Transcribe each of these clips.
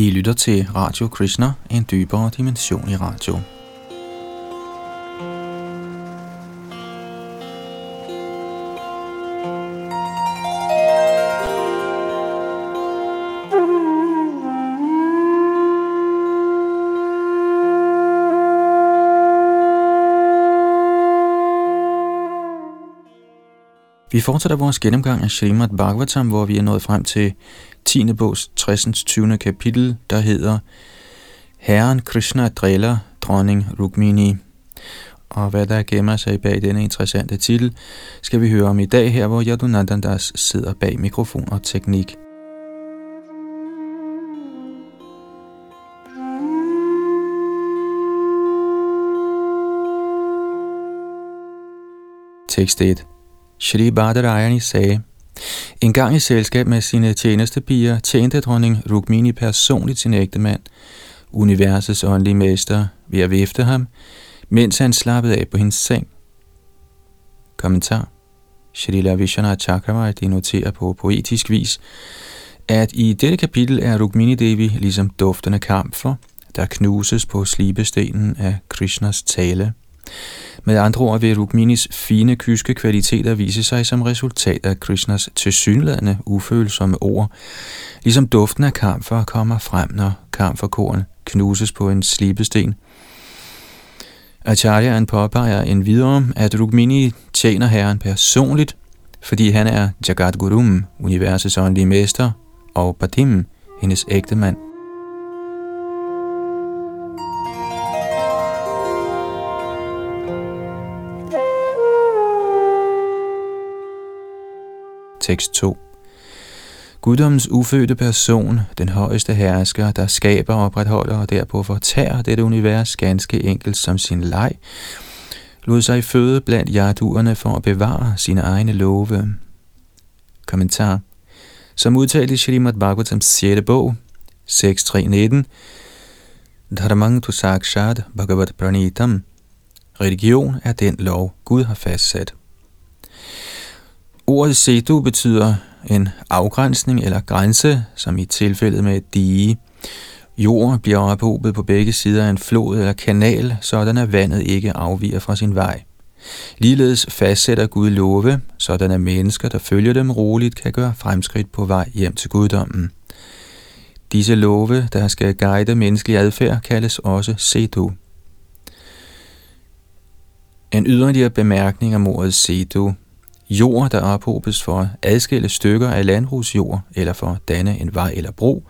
I lytter til Radio Krishna, en dybere dimension i radio. Vi fortsætter vores gennemgang af Srimad Bhagavatam, hvor vi er nået frem til 10. bogs 60. 20. kapitel, der hedder Herren Krishna driller dronning Rukmini. Og hvad der gemmer sig bag denne interessante titel, skal vi høre om i dag her, hvor Yadunandandas sidder bag mikrofon og teknik. Tekst 1 Shri Badarayani sagde, en gang i selskab med sine tjenestepiger tjente dronning Rukmini personligt sin ægtemand, universets åndelige mester, ved at vifte ham, mens han slappede af på hendes seng. Kommentar Shrila Vishana Chakravarti noterer på poetisk vis, at i dette kapitel er Rukmini Devi ligesom duftende kamfer, der knuses på slibestenen af Krishnas tale. Med andre ord vil Rukminis fine kyske kvaliteter vise sig som resultat af Krishnas tilsyneladende ufølsomme ord, ligesom duften af kamfer kommer frem, når kamferkorn knuses på en slibesten. Acharyaen påpeger en videre, at Rukmini tjener herren personligt, fordi han er Jagat Gurum, universets åndelige mester, og Patim, hendes ægte mand. Tekst 2 Guddoms ufødte person, den højeste hersker, der skaber, opretholder og derpå fortærer dette univers ganske enkelt som sin leg, lod sig føde blandt jarduerne for at bevare sine egne love. Kommentar Som udtalt i Shrimad Bhagavatams 6. bog, 6.3.19, Dharmang tu sakshat bhagavat pranitam. Religion er den lov, Gud har fastsat. Ordet setu betyder en afgrænsning eller grænse, som i tilfældet med et dige. Jord bliver ophobet på begge sider af en flod eller kanal, sådan at vandet ikke afviger fra sin vej. Ligeledes fastsætter Gud love, sådan at mennesker, der følger dem roligt, kan gøre fremskridt på vej hjem til guddommen. Disse love, der skal guide menneskelig adfærd, kaldes også sedu. En yderligere bemærkning om ordet sedu Jord, der ophobes for at adskille stykker af landbrugsjord eller for at danne en vej eller bro,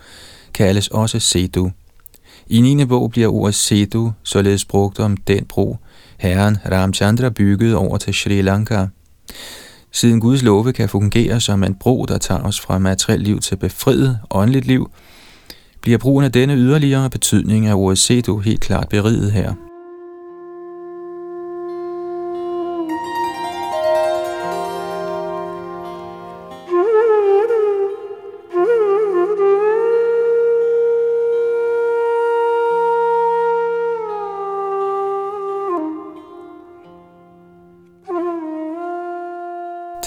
kaldes også sedu. I 9. bog bliver ordet sedu således brugt om den bro, herren Ramchandra byggede over til Sri Lanka. Siden Guds love kan fungere som en bro, der tager os fra materielt liv til befriet åndeligt liv, bliver brugen af denne yderligere betydning af ordet sedu helt klart beriget her.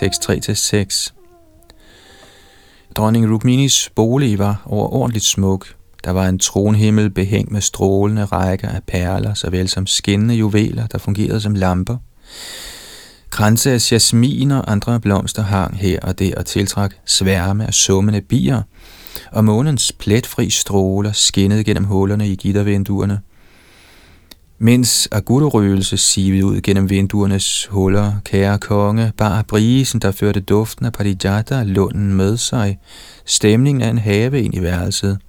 Tekst 3-6. Dronning Rukminis bolig var overordentligt smuk. Der var en tronhimmel behængt med strålende rækker af perler, såvel som skinnende juveler, der fungerede som lamper. Kranse af jasmin og andre blomster hang her og der og tiltrak sværme af summende bier, og månens pletfri stråler skinnede gennem hullerne i gittervinduerne – mens agutterøgelse sivede ud gennem vinduernes huller, kære konge, bar brisen, der førte duften af parijata, lunden med sig, stemningen af en have ind i værelset.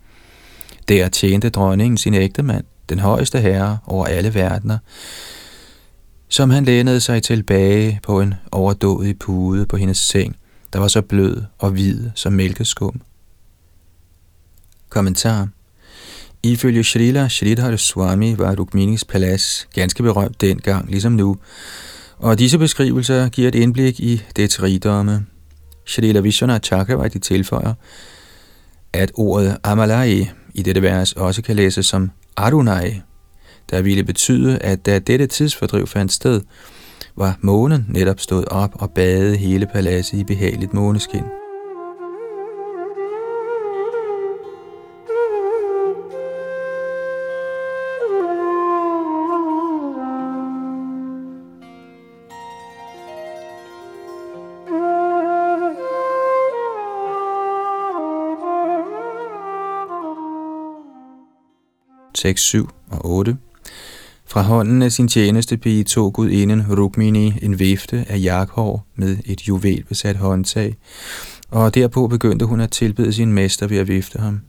Der tjente dronningen sin ægte mand, den højeste herre over alle verdener, som han lænede sig tilbage på en overdådig pude på hendes seng, der var så blød og hvid som mælkeskum. Kommentar Ifølge Srila Sridhar Swami var Rukminis palads ganske berømt dengang, ligesom nu, og disse beskrivelser giver et indblik i dets rigdomme. Srila Vishwanath Chakravarti tilføjer, at ordet Amalai i dette vers også kan læses som Arunai, der ville betyde, at da dette tidsfordriv fandt sted, var månen netop stået op og badede hele paladset i behageligt måneskin. 6, 7 og 8. Fra hånden af sin tjeneste pige tog gudinden Rukmini en vifte af jakhår med et juvelbesat håndtag, og derpå begyndte hun at tilbede sin mester ved at vifte ham.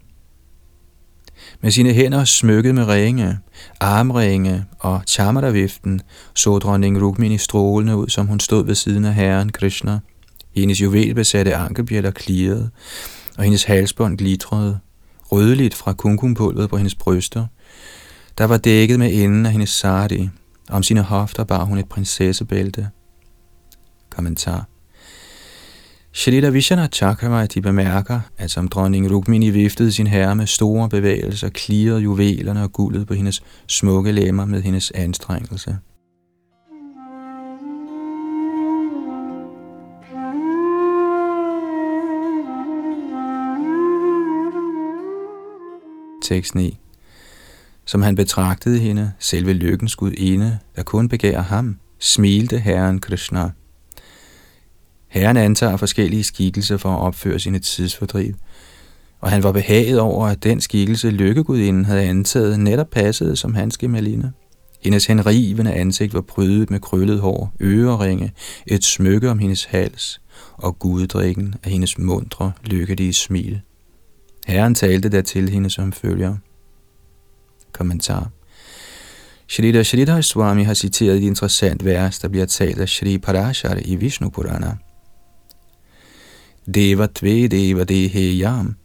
Med sine hænder smykket med ringe, armringe og chamara-viften så dronning Rukmini strålende ud, som hun stod ved siden af herren Krishna. Hendes juvelbesatte ankelbjælder klirrede, og hendes halsbånd glitrede, rødligt fra kunkumpulvet på hendes bryster, der var dækket med enden af hendes sari. Om sine hofter bar hun et prinsessebælte. Kommentar Shalita Vishana Chakravarti bemærker, at som dronning Rukmini viftede sin herre med store bevægelser, klirrede juvelerne og guldet på hendes smukke lemmer med hendes anstrengelse. Tekst 9 som han betragtede hende, selve lykkens gudinde, der kun begærer ham, smilte herren Krishna. Herren antager forskellige skikkelser for at opføre sine tidsfordriv, og han var behaget over, at den skikkelse lykkegudinden havde antaget netop passede som hans gemaline. Hendes henrivende ansigt var prydet med krøllet hår, øreringe, et smykke om hendes hals og guddrikken af hendes mundre, lykkelige smil. Herren talte der til hende som følger. Kommentar. Shrita Shrita Swami har citeret et interessant vers, der bliver talt af Shri Parashar i Vishnu Purana. Deva tve deva deheyam,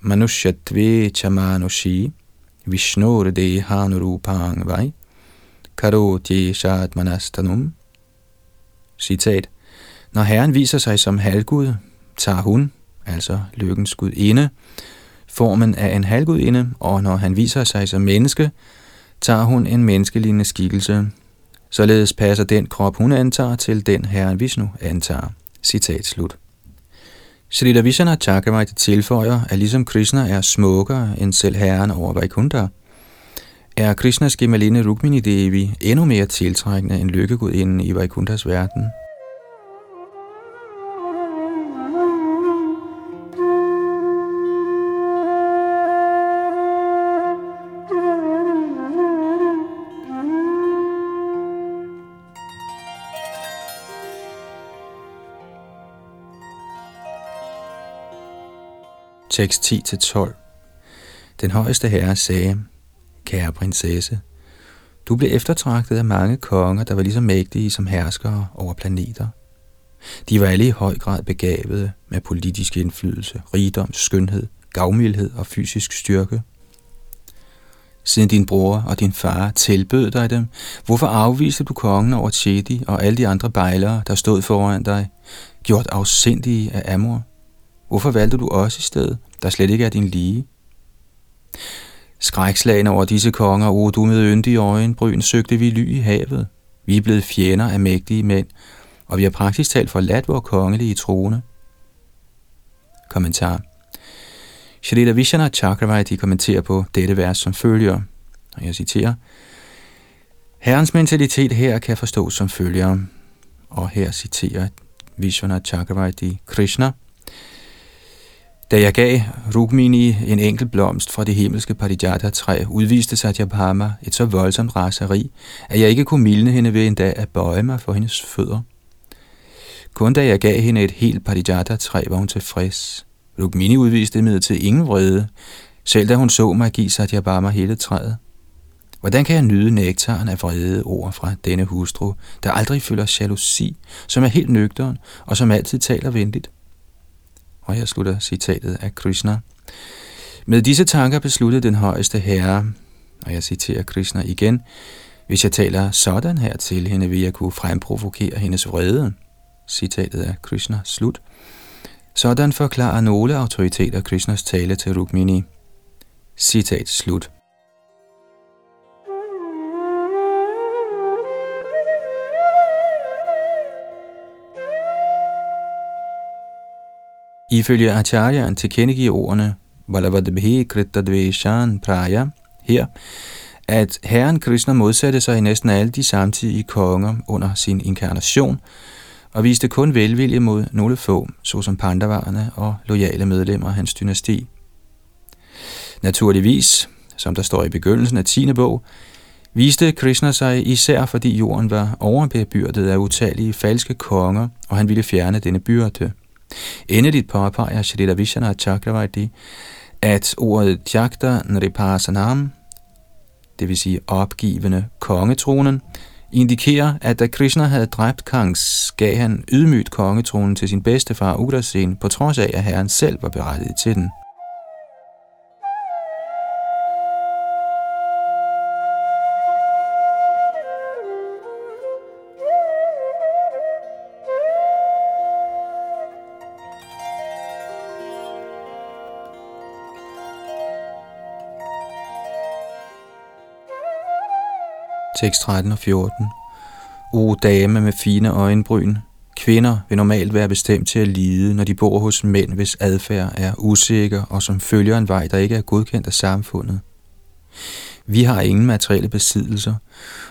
manushyatve chamanushi, vishnur dehanurupang vai, karotye shatmanastanum. Citat. Når Herren viser sig som halvgud, tager hun, altså lykkens gudinde, formen af en halvgudinde, og når han viser sig som menneske, tager hun en menneskelignende skikkelse. Således passer den krop, hun antager, til den herren Vishnu antager. Citat slut. Sri Vishana Chakravarti tilføjer, at ligesom Krishna er smukkere end selv herren over Vaikuntha, er Krishnas gemaline Rukmini Devi endnu mere tiltrækkende end lykkegudinden i Vaikunthas verden. Tekst 10-12 Den højeste herre sagde, kære prinsesse, du blev eftertragtet af mange konger, der var lige så mægtige som herskere over planeter. De var alle i høj grad begavede med politisk indflydelse, rigdom, skønhed, gavmildhed og fysisk styrke. Siden din bror og din far tilbød dig dem, hvorfor afviste du kongen over Chedi og alle de andre bejlere, der stod foran dig, gjort afsindige af Amor? Hvorfor valgte du os i stedet, der slet ikke er din lige? Skrækslagen over disse konger, o du med yndige øjenbryn, søgte vi ly i havet. Vi er blevet fjender af mægtige mænd, og vi har praktisk talt forladt vores kongelige trone. Kommentar Shalita Vishana Chakravarti kommenterer på dette vers som følger, og jeg citerer, Herrens mentalitet her kan forstås som følger, og her citerer Vishwana Chakravarti Krishna, da jeg gav Rukmini en enkelt blomst fra det himmelske Parijata-træ, udviste Satyabhama et så voldsomt raseri, at jeg ikke kunne mildne hende ved endda at bøje mig for hendes fødder. Kun da jeg gav hende et helt Parijata-træ, var hun tilfreds. Rukmini udviste med til ingen vrede, selv da hun så mig give Satyabhama hele træet. Hvordan kan jeg nyde nektaren af vrede ord fra denne hustru, der aldrig føler jalousi, som er helt nøgteren og som altid taler venligt? Og jeg slutter citatet af Krishna. Med disse tanker besluttede den højeste herre, og jeg citerer Krishna igen, hvis jeg taler sådan her til hende, vil jeg kunne fremprovokere hendes vrede. Citatet af Krishna slut. Sådan forklarer nogle autoriteter Krishnas tale til Rukmini. Citat slut. Ifølge Acharyaen tilkendegiver ordene Valavadbhi Kritadveshan Praya her, at Herren Krishna modsatte sig i næsten alle de samtidige konger under sin inkarnation, og viste kun velvilje mod nogle få, såsom pandavarerne og lojale medlemmer af hans dynasti. Naturligvis som der står i begyndelsen af 10. bog, viste Krishna sig især fordi jorden var overbebyrdet af utallige falske konger, og han ville fjerne denne byrde. Endeligt påpeger Shrita Vishana Chakravarti, at ordet Tjakta Nripasanam, det vil sige opgivende kongetronen, indikerer, at da Krishna havde dræbt Kangs, gav han ydmygt kongetronen til sin bedstefar Udasen, på trods af, at herren selv var berettiget til den. Tekst 13 og 14. O dame med fine øjenbryn, kvinder vil normalt være bestemt til at lide, når de bor hos mænd, hvis adfærd er usikker og som følger en vej, der ikke er godkendt af samfundet. Vi har ingen materielle besiddelser,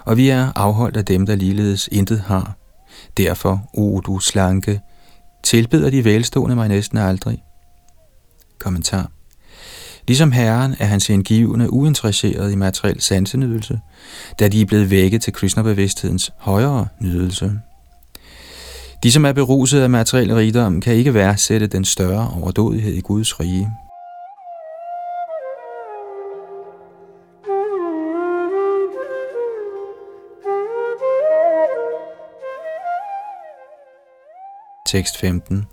og vi er afholdt af dem, der ligeledes intet har. Derfor, o du slanke, tilbeder de velstående mig næsten aldrig. Kommentar. Ligesom Herren er hans indgivende uinteresseret i materiel sansenydelse, da de er blevet vækket til Krishna-bevidsthedens højere nydelse. De, som er beruset af materiel rigdom, kan ikke værdsætte den større overdådighed i Guds rige. Tekst 15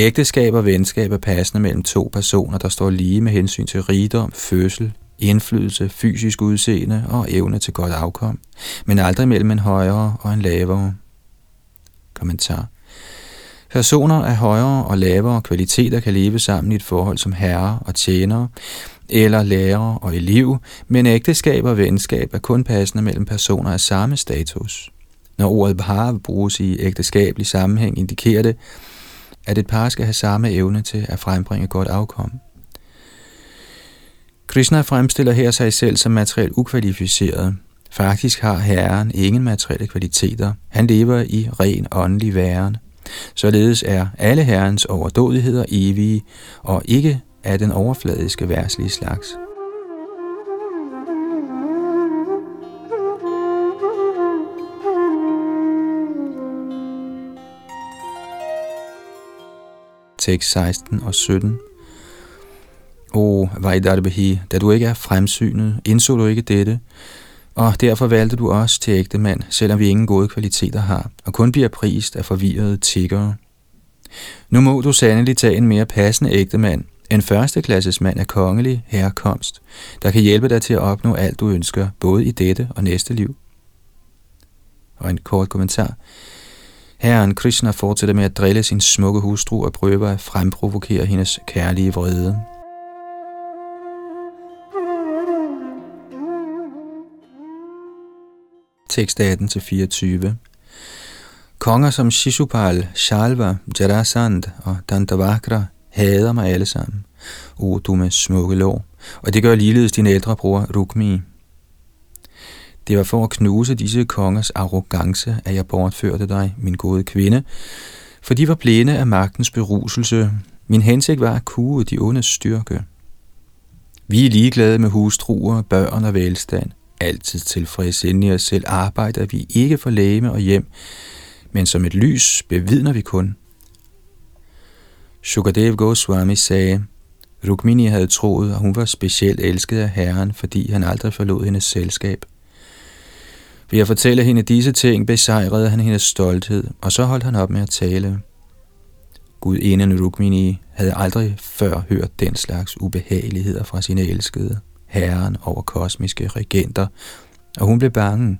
Ægteskab og venskab er passende mellem to personer, der står lige med hensyn til rigdom, fødsel, indflydelse, fysisk udseende og evne til godt afkom, men aldrig mellem en højere og en lavere. Kommentar. Personer af højere og lavere kvaliteter kan leve sammen i et forhold som herre og tjenere, eller lærer og elev, men ægteskab og venskab er kun passende mellem personer af samme status. Når ordet bhava bruges i ægteskabelig sammenhæng, indikerer det, at et par skal have samme evne til at frembringe godt afkom. Krishna fremstiller her sig selv som materielt ukvalificeret. Faktisk har Herren ingen materielle kvaliteter. Han lever i ren åndelig væren. Således er alle Herrens overdådigheder evige og ikke af den overfladiske værslige slags. Tekst 16 og 17. O Vajdarbehi, da du ikke er fremsynet, indså du ikke dette, og derfor valgte du os til ægte mand, selvom vi ingen gode kvaliteter har, og kun bliver prist af forvirrede tiggere. Nu må du sandelig tage en mere passende ægte mand, en førsteklasses mand af kongelig herkomst, der kan hjælpe dig til at opnå alt du ønsker, både i dette og næste liv. Og en kort kommentar. Herren Krishna fortsætter med at drille sin smukke hustru og prøver at fremprovokere hendes kærlige vrede. Tekst 18-24 Konger som Shishupal, Shalva, Jarasand og Dandavakra hader mig alle sammen. O du med smukke lov. Og det gør ligeledes din ældre bror Rukmi. Det var for at knuse disse kongers arrogance, at jeg bortførte dig, min gode kvinde, for de var blinde af magtens beruselse. Min hensigt var at kue de ondes styrke. Vi er ligeglade med hustruer, børn og velstand. Altid tilfredse i os selv arbejder vi ikke for læme og hjem, men som et lys bevidner vi kun. Shukadev Goswami sagde, Rukmini havde troet, at hun var specielt elsket af Herren, fordi han aldrig forlod hendes selskab – ved at fortælle hende disse ting, besejrede han hendes stolthed, og så holdt han op med at tale. Gud inden Rukmini havde aldrig før hørt den slags ubehageligheder fra sine elskede, herren over kosmiske regenter, og hun blev bange.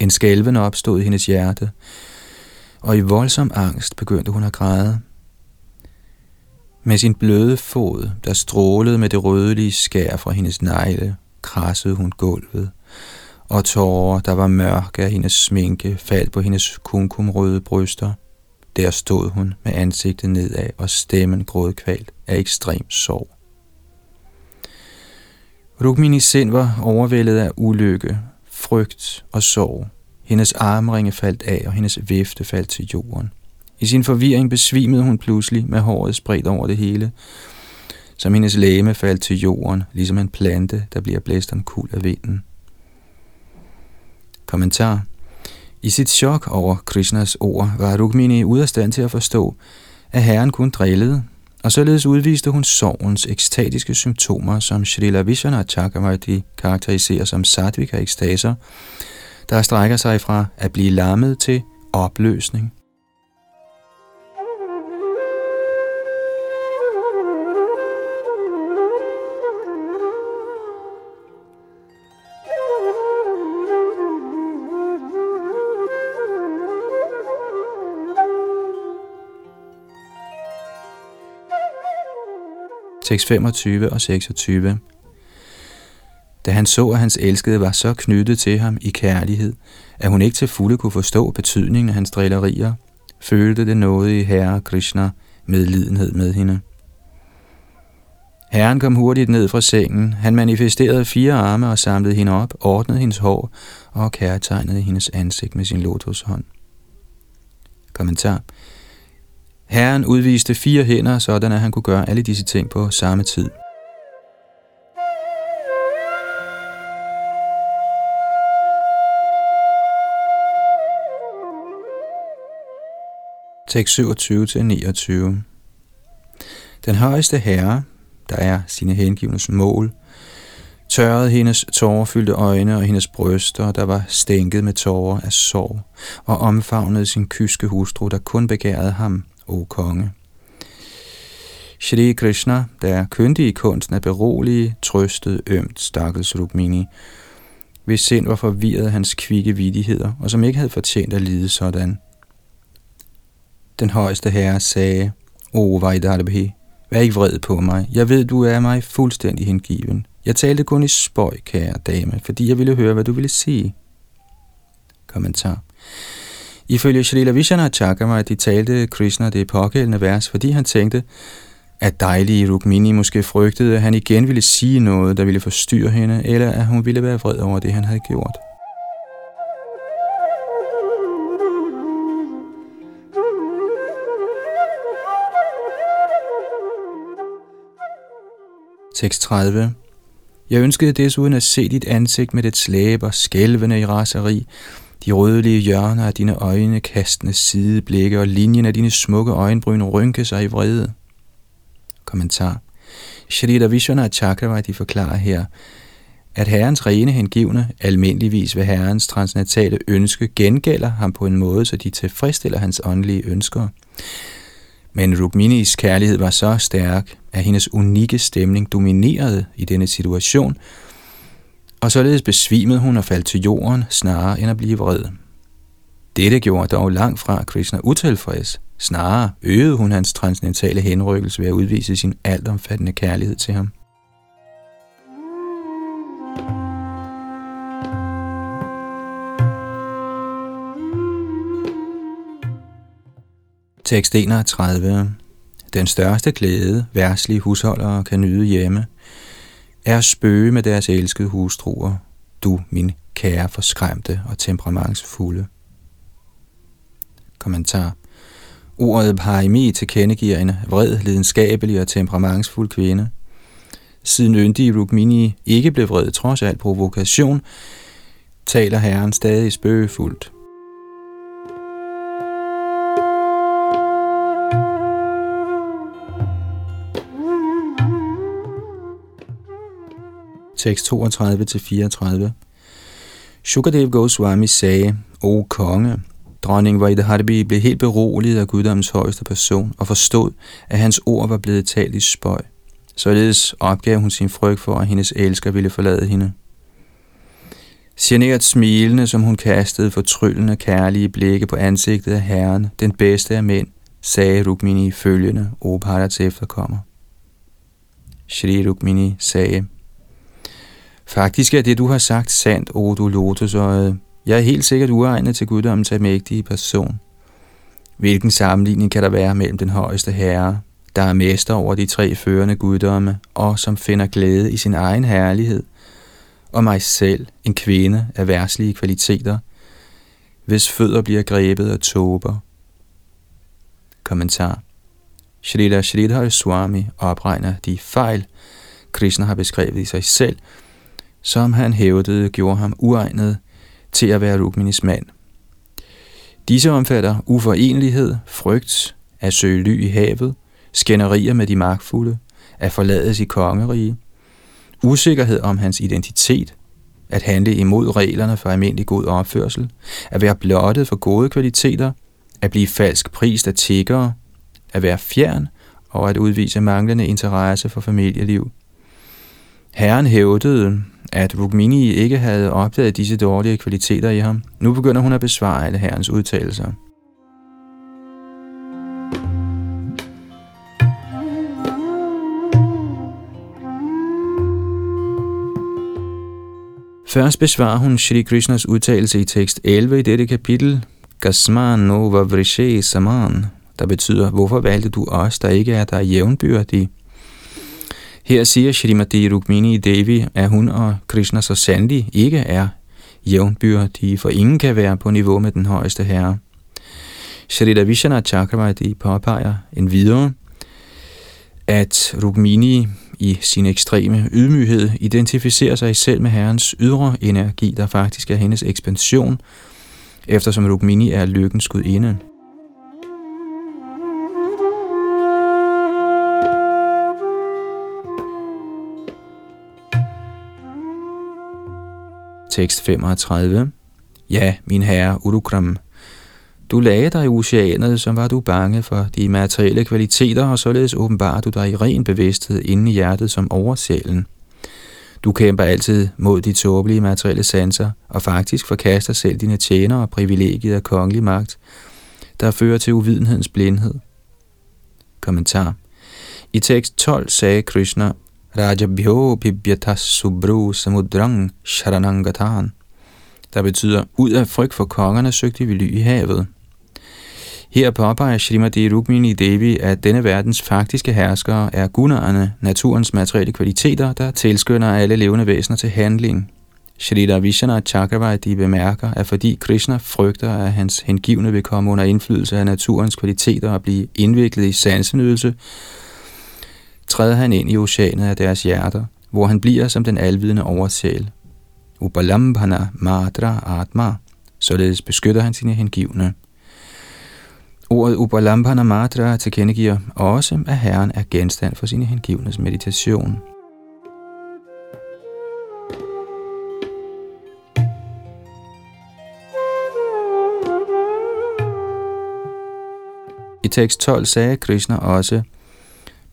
En skælven opstod i hendes hjerte, og i voldsom angst begyndte hun at græde. Med sin bløde fod, der strålede med det rødlige skær fra hendes negle, krassede hun gulvet, og tårer, der var mørke af hendes sminke, faldt på hendes kunkumrøde bryster. Der stod hun med ansigtet nedad og stemmen grådkvalt af ekstrem sorg. Rukmini sind var overvældet af ulykke, frygt og sorg. Hendes armringe faldt af, og hendes vifte faldt til jorden. I sin forvirring besvimede hun pludselig med håret spredt over det hele. som hendes læme faldt til jorden, ligesom en plante, der bliver blæst omkuld af vinden. Kommentar I sit chok over Krishnas ord var Rukmini ude af stand til at forstå, at herren kun drillede, og således udviste hun sorgens ekstatiske symptomer, som Srila Vishwanath Chakravarti karakteriserer som sattvika ekstaser, der strækker sig fra at blive lammet til opløsning. Tekst 25 og 26. Da han så, at hans elskede var så knyttet til ham i kærlighed, at hun ikke til fulde kunne forstå betydningen af hans drillerier, følte det noget i Herre Krishna medlidenhed med hende. Herren kom hurtigt ned fra sengen. Han manifesterede fire arme og samlede hende op, ordnede hendes hår og kærtegnede hendes ansigt med sin lotushånd. Kommentar. Herren udviste fire hænder, sådan at han kunne gøre alle disse ting på samme tid. Tekst 27-29 Den højeste herre, der er sine hengivnes mål, tørrede hendes tårerfyldte øjne og hendes bryster, der var stænket med tårer af sorg, og omfavnede sin kyske hustru, der kun begærede ham o konge. Shri Krishna, der er køndig i kunsten at berolige, trøstede ømt stakkels Rukmini, hvis sind var forvirret af hans kvikke vidigheder, og som ikke havde fortjent at lide sådan. Den højeste herre sagde, O Vaidarbhi, vær ikke vred på mig. Jeg ved, du er mig fuldstændig hengiven. Jeg talte kun i spøj, kære dame, fordi jeg ville høre, hvad du ville sige. Kommentar. Ifølge Srila Vishana de talte Krishna det pågældende vers, fordi han tænkte, at dejlige Rukmini måske frygtede, at han igen ville sige noget, der ville forstyrre hende, eller at hun ville være vred over det, han havde gjort. Tekst 30 Jeg ønskede desuden at se dit ansigt med dets læber skælvende i raseri, de rødlige hjørner af dine øjne kastende sideblikke og linjen af dine smukke øjenbryn rynke sig i vrede. Kommentar. Shrita Vishwanath Chakravarti forklarer her, at herrens rene hengivne almindeligvis ved herrens transnatale ønske gengælder ham på en måde, så de tilfredsstiller hans åndelige ønsker. Men Rukminis kærlighed var så stærk, at hendes unikke stemning dominerede i denne situation, og således besvimede hun og faldt til jorden snarere end at blive vred. Dette gjorde dog langt fra Krishna utilfreds. Snarere øgede hun hans transcendentale henrykkelse ved at udvise sin altomfattende kærlighed til ham. Tekst 31. Den største glæde, værslige husholdere kan nyde hjemme, er spøge med deres elskede hustruer, du, min kære, forskræmte og temperamentsfulde. Kommentar. Ordet Parimi tilkendegiver en vred, lidenskabelig og temperamentsfuld kvinde. Siden yndige Rukmini ikke blev vred trods al provokation, taler Herren stadig spøgefuldt. Tekst 32-34. Shukadev Goswami sagde, O konge, dronning Vaidharbi blev helt beroliget af guddommens højeste person og forstod, at hans ord var blevet talt i spøj. Således opgav hun sin frygt for, at hendes elsker ville forlade hende. Generet smilende, som hun kastede fortryllende kærlige blikke på ansigtet af herren, den bedste af mænd, sagde Rukmini følgende, O Bharats efterkommer. Shri Rukmini sagde, Faktisk er det, du har sagt, sandt, o du lotusøjet. Øh, jeg er helt sikkert uegnet til guddommens mægtige person. Hvilken sammenligning kan der være mellem den højeste herre, der er mester over de tre førende guddomme, og som finder glæde i sin egen herlighed, og mig selv, en kvinde af værtslige kvaliteter, hvis fødder bliver grebet af tåber. Kommentar Shrita Shridhar Swami opregner de fejl, Krishna har beskrevet i sig selv, som han hævdede gjorde ham uegnet til at være Rukminis mand. Disse omfatter uforenlighed, frygt, at søge ly i havet, skænderier med de magtfulde, at forlades i kongerige, usikkerhed om hans identitet, at handle imod reglerne for almindelig god opførsel, at være blottet for gode kvaliteter, at blive falsk prist af tiggere, at være fjern og at udvise manglende interesse for familieliv. Herren hævdede, at Rukmini ikke havde opdaget disse dårlige kvaliteter i ham. Nu begynder hun at besvare alle herrens udtalelser. Først besvarer hun Shri Krishnas udtalelse i tekst 11 i dette kapitel, Gasman no vavrishe saman, der betyder, hvorfor valgte du os, der ikke er der jævnbyrdige? Her siger Shrimati Rukmini Devi, at hun og Krishna så sandelig ikke er jævnbyrdige, for ingen kan være på niveau med den højeste herre. Shrita Vishana Chakravarti påpeger en videre, at Rukmini i sin ekstreme ydmyghed identificerer sig selv med herrens ydre energi, der faktisk er hendes ekspansion, eftersom Rukmini er lykkens gudinde. Tekst 35 Ja, min herre Urukram, du lagde dig i oceanet, som var du bange for de materielle kvaliteter, og således åbenbart du dig i ren bevidsthed inde i hjertet som oversjælen. Du kæmper altid mod de tåbelige materielle sanser, og faktisk forkaster selv dine tjenere og privilegiet af kongelig magt, der fører til uvidenhedens blindhed. Kommentar I tekst 12 sagde Krishna, Rajabhyo Bibyatas Subru Samudrang Sharanangatan, der betyder, ud af frygt for kongerne søgte vi ly i havet. Her påpeger Srimati Rukmini Devi, at denne verdens faktiske herskere er gunnerne, naturens materielle kvaliteter, der tilskynder alle levende væsener til handling. Shrita Vishana Chakravarti bemærker, at fordi Krishna frygter, at hans hengivne vil komme under indflydelse af naturens kvaliteter og blive indviklet i sansenydelse, træder han ind i oceanet af deres hjerter, hvor han bliver som den alvidende oversæl. Upalambhana Madra Atma, således beskytter han sine hengivne. Ordet Upalambhana Madra tilkendegiver også, at Herren er genstand for sine hengivnes meditation. I tekst 12 sagde Krishna også,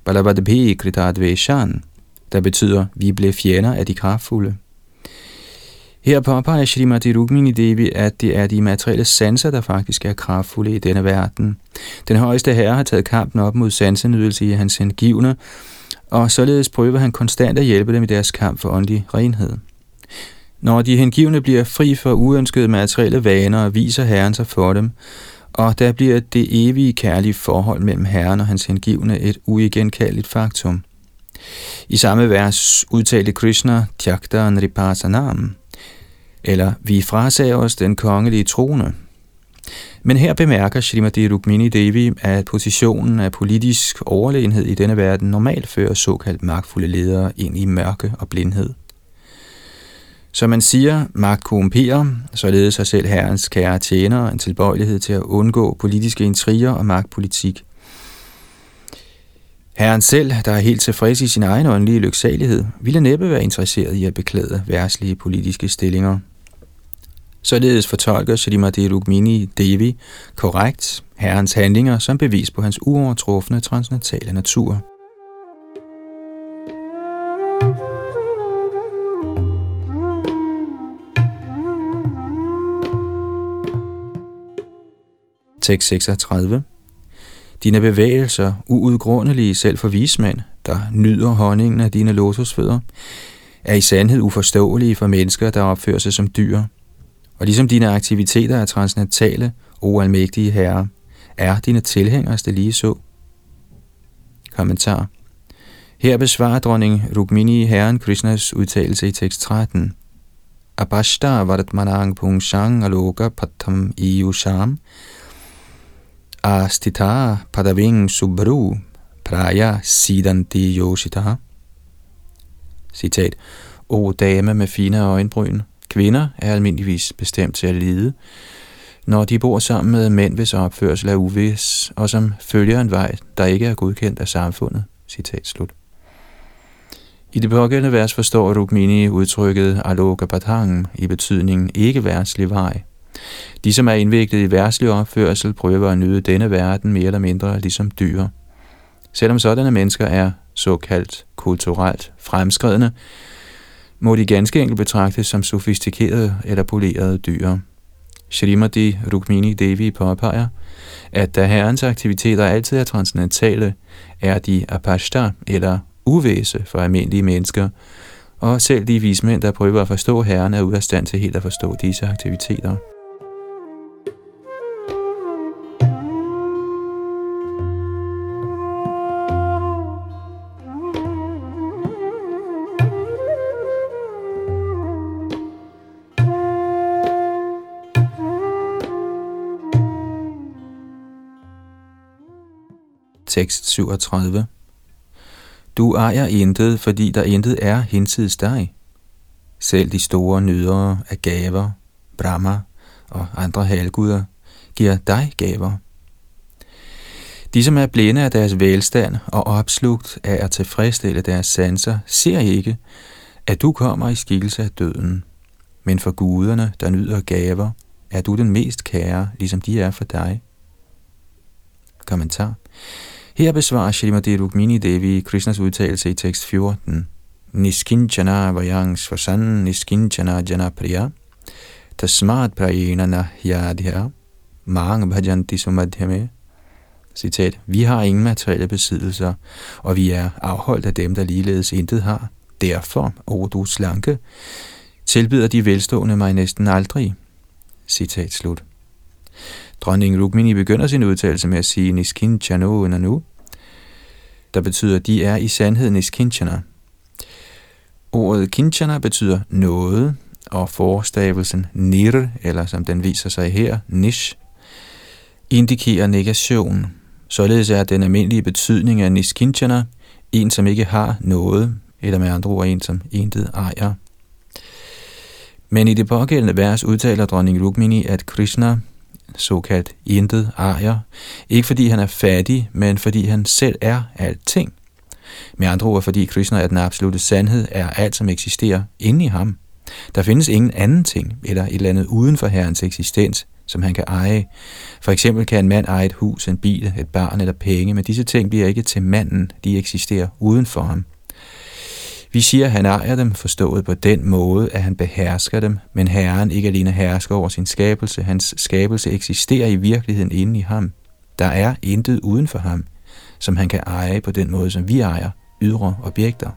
Balabadabhi Kritadveshan, der betyder, vi blev fjender af de kraftfulde. Her påpeger Srimati Rukmini Devi, at det er de materielle sanser, der faktisk er kraftfulde i denne verden. Den højeste herre har taget kampen op mod sansenydelse i hans hengivne, og således prøver han konstant at hjælpe dem i deres kamp for åndelig renhed. Når de hengivne bliver fri for uønskede materielle vaner, viser Herren sig for dem, og der bliver det evige kærlige forhold mellem Herren og hans hengivne et uigenkaldeligt faktum. I samme vers udtalte Krishna Tjakta Ripasanam, eller vi frasager os den kongelige trone. Men her bemærker Srimati Rukmini Devi, at positionen af politisk overlegenhed i denne verden normalt fører såkaldt magtfulde ledere ind i mørke og blindhed. Som man siger, magt korrumperer, således har selv herrens kære tjenere en tilbøjelighed til at undgå politiske intriger og magtpolitik. Herren selv, der er helt tilfreds i sin egen åndelige lyksalighed, ville næppe være interesseret i at beklæde værtslige politiske stillinger. Således fortolker Srimati Rukmini Devi korrekt herrens handlinger som bevis på hans uovertrufne transnatale natur. Tekst 36 Dine bevægelser, uudgrundelige selv for vismænd, der nyder honningen af dine lotusfødder, er i sandhed uforståelige for mennesker, der opfører sig som dyr – og ligesom dine aktiviteter er transcendentale, o almægtige herre, er dine tilhængers det lige så. Kommentar. Her besvarer dronning Rukmini herren Krishnas udtalelse i tekst 13. Abashta varatmanang pungshang aloka patam iyusham astita padaving subru Praya sidanti Yoshita. Citat. O dame med fine øjenbryn, kvinder er almindeligvis bestemt til at lide, når de bor sammen med mænd, hvis opførsel er uvis, og som følger en vej, der ikke er godkendt af samfundet. Citat slut. I det pågældende vers forstår Rukmini udtrykket aloka patang i betydningen ikke-værtslig vej. De, som er indviklet i værtslig opførsel, prøver at nyde denne verden mere eller mindre ligesom dyr. Selvom sådanne mennesker er såkaldt kulturelt fremskredne, må de ganske enkelt betragtes som sofistikerede eller polerede dyr. Shrimati Rukmini Devi påpeger, at da herrens aktiviteter altid er transcendentale, er de apashta eller uvæse for almindelige mennesker, og selv de vismænd, der prøver at forstå herren, er ude af stand til helt at forstå disse aktiviteter. 37. Du ejer intet, fordi der intet er hinsides dig. Selv de store nydere af gaver, Brahma og andre halvguder, giver dig gaver. De, som er blinde af deres velstand og opslugt af at tilfredsstille deres sanser, ser ikke, at du kommer i skikkelse af døden. Men for guderne, der nyder gaver, er du den mest kære, ligesom de er for dig. Kommentar. Her besvarer Shrimati Rukmini Devi Krishnas udtalelse i tekst 14. Niskinchana vayangs vasan niskinchana jana priya tasmat prayena nahyadhya mang bhajanti sumadhyame. Citat, vi har ingen materielle besiddelser, og vi er afholdt af dem, der ligeledes intet har. Derfor, o du slanke, tilbyder de velstående mig næsten aldrig. Citat slut. Dronning Rukmini begynder sin udtalelse med at sige Niskinchano nu, der betyder, de er i sandhed Niskinchana. Ordet kinchana betyder noget, og forstavelsen nir, eller som den viser sig her, nish, indikerer negation. Således er den almindelige betydning af niskinchana en, som ikke har noget, eller med andre ord en, som intet ejer. Men i det pågældende vers udtaler dronning Rukmini, at Krishna såkaldt intet ejer. Ikke fordi han er fattig, men fordi han selv er alting. Med andre ord, fordi Krishna er den absolute sandhed, er alt, som eksisterer inde i ham. Der findes ingen anden ting, eller et eller andet uden for herrens eksistens, som han kan eje. For eksempel kan en mand eje et hus, en bil, et barn eller penge, men disse ting bliver ikke til manden, de eksisterer uden for ham. Vi siger, at han ejer dem, forstået på den måde, at han behersker dem, men Herren ikke alene hersker over sin skabelse, hans skabelse eksisterer i virkeligheden inde i ham. Der er intet uden for ham, som han kan eje på den måde, som vi ejer ydre objekter.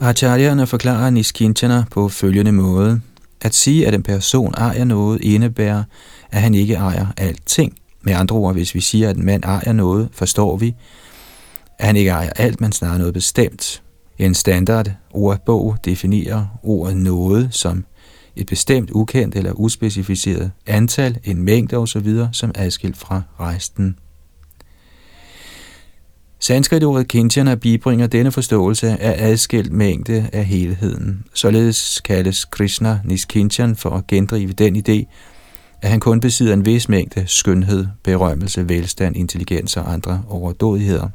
Acharyana forklarer Niskintana på følgende måde – at sige, at en person ejer noget, indebærer, at han ikke ejer alting. Med andre ord, hvis vi siger, at en mand ejer noget, forstår vi, at han ikke ejer alt, men snarere noget bestemt. En standard ordbog definerer ordet noget som et bestemt ukendt eller uspecificeret antal, en mængde osv., som er adskilt fra resten. Sanskritordet Kinchana bibringer denne forståelse af adskilt mængde af helheden. Således kaldes Krishna Niskinchan for at gendrive den idé, at han kun besidder en vis mængde skønhed, berømmelse, velstand, intelligens og andre overdådigheder.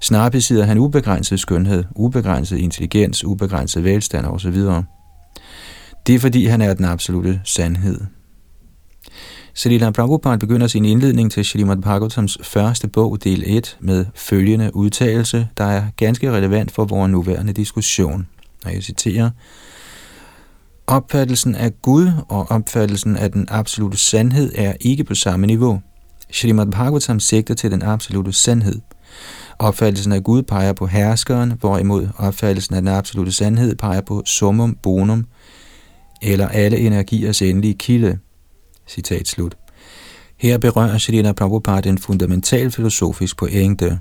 Snarere besidder han ubegrænset skønhed, ubegrænset intelligens, ubegrænset velstand osv. Det er fordi han er den absolute sandhed. Srila Prabhupada begynder sin indledning til Srimad Bhagavatams første bog, del 1, med følgende udtalelse, der er ganske relevant for vores nuværende diskussion. Og jeg citerer, Opfattelsen af Gud og opfattelsen af den absolute sandhed er ikke på samme niveau. Srimad Bhagavatam sigter til den absolute sandhed. Opfattelsen af Gud peger på herskeren, hvorimod opfattelsen af den absolute sandhed peger på summum bonum, eller alle energiers endelige kilde. Citat slut. Her berører Shalina Prabhupada en fundamental filosofisk pointe.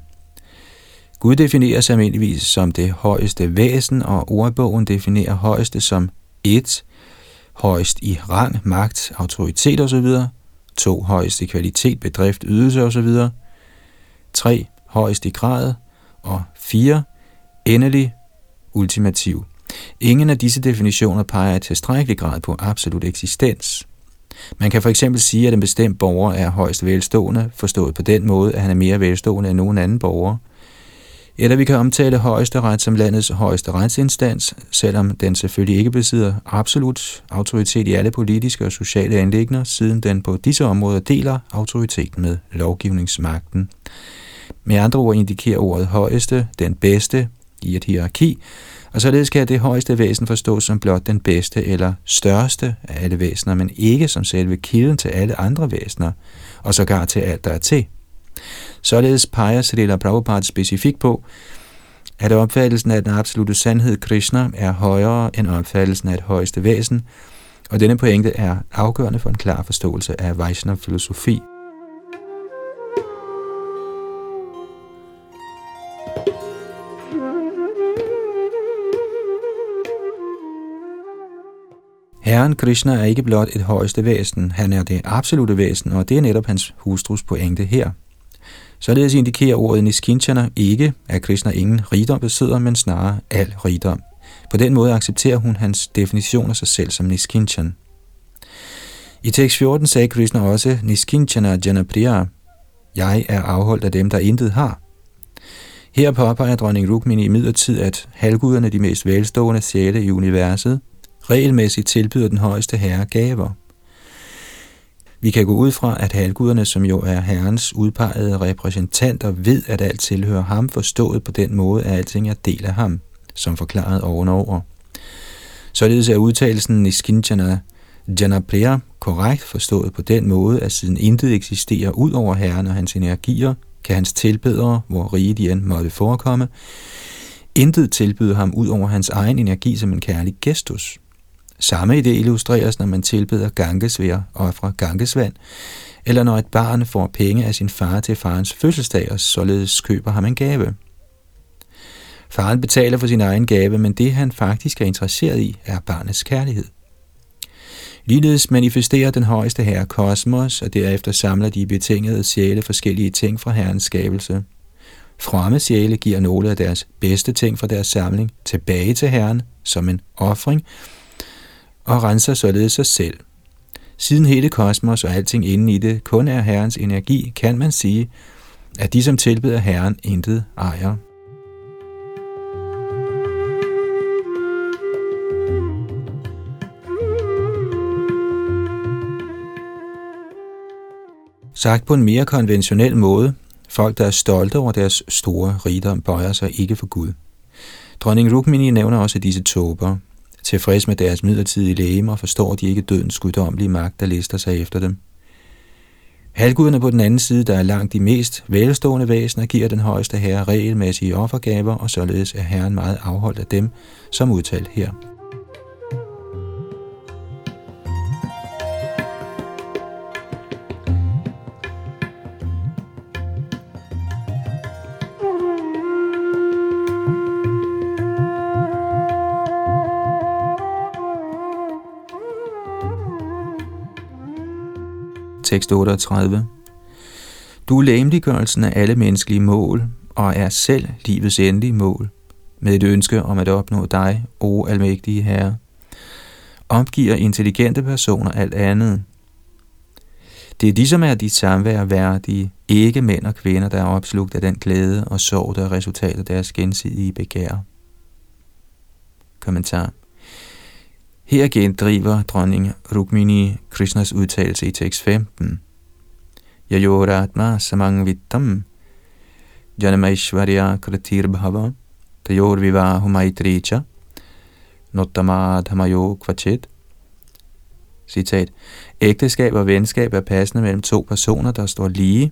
Gud defineres almindeligvis som det højeste væsen, og ordbogen definerer højeste som 1. Højst i rang, magt, autoritet osv. 2. Højst i kvalitet, bedrift, ydelse osv. 3. Højst i grad. Og 4. Endelig, ultimativ. Ingen af disse definitioner peger i tilstrækkelig grad på absolut eksistens. Man kan for eksempel sige, at en bestemt borger er højst velstående, forstået på den måde, at han er mere velstående end nogen anden borger. Eller vi kan omtale højesteret som landets højeste retsinstans, selvom den selvfølgelig ikke besidder absolut autoritet i alle politiske og sociale anlægner, siden den på disse områder deler autoriteten med lovgivningsmagten. Med andre ord indikerer ordet højeste den bedste i et hierarki, og således kan det højeste væsen forstås som blot den bedste eller største af alle væsener, men ikke som selve kilden til alle andre væsener, og sågar til alt, der er til. Således peger Srila Prabhupada specifikt på, at opfattelsen af den absolute sandhed Krishna er højere end opfattelsen af det højeste væsen, og denne pointe er afgørende for en klar forståelse af Vaishnava-filosofi. Herren Krishna er ikke blot et højeste væsen, han er det absolute væsen, og det er netop hans hustrus pointe her. Således indikerer ordet Niskinchana ikke, at Krishna ingen rigdom besidder, men snarere al rigdom. På den måde accepterer hun hans definition af sig selv som Niskinchan. I tekst 14 sagde Krishna også, Niskinchana Janapriya, jeg er afholdt af dem, der intet har. Her påpeger dronning Rukmini i midlertid, at halvguderne, de mest velstående sjæle i universet, regelmæssigt tilbyder den højeste herre gaver. Vi kan gå ud fra, at halvguderne, som jo er herrens udpegede repræsentanter, ved, at alt tilhører ham, forstået på den måde, at alting er del af ham, som forklaret ovenover. Således er udtalelsen i Skinjana Janapriya korrekt forstået på den måde, at siden intet eksisterer ud over herren og hans energier, kan hans tilbedere, hvor rige de end måtte forekomme, intet tilbyde ham ud over hans egen energi som en kærlig gestus. Samme idé illustreres, når man tilbeder Ganges ved at ofre Gangesvand, eller når et barn får penge af sin far til farens fødselsdag og således køber ham en gave. Faren betaler for sin egen gave, men det han faktisk er interesseret i, er barnets kærlighed. Ligeledes manifesterer den højeste herre kosmos, og derefter samler de betingede sjæle forskellige ting fra herrens skabelse. Fromme sjæle giver nogle af deres bedste ting fra deres samling tilbage til herren som en offring, og renser således sig selv. Siden hele kosmos og alting inden i det kun er Herrens energi, kan man sige, at de, som tilbeder Herren, intet ejer. Sagt på en mere konventionel måde, folk, der er stolte over deres store rigdom, bøjer sig ikke for Gud. Dronning Rukmini nævner også disse tåber. Tilfreds med deres midlertidige lægemer forstår de ikke dødens guddommelige magt, der lister sig efter dem. Halvguderne på den anden side, der er langt de mest velstående væsener, giver den højeste herre regelmæssige offergaver, og således er herren meget afholdt af dem, som udtalt her. Tekst 38. Du er læmliggørelsen af alle menneskelige mål, og er selv livets endelige mål, med et ønske om at opnå dig, o almægtige Herre. Omgiver intelligente personer alt andet. Det er de, som er dit samvær værdige, ikke mænd og kvinder, der er opslugt af den glæde og sorg, der er resultatet af deres gensidige begær. Kommentar her gendriver dronning Rukmini Krishnas udtalelse i tekst 15. Yayoratma samangvittam janamaishvarya kratir bhava tayor vivahu maitricha nottamadhamayo kvachet Citat. Ægteskab og venskab er passende mellem to personer, der står lige,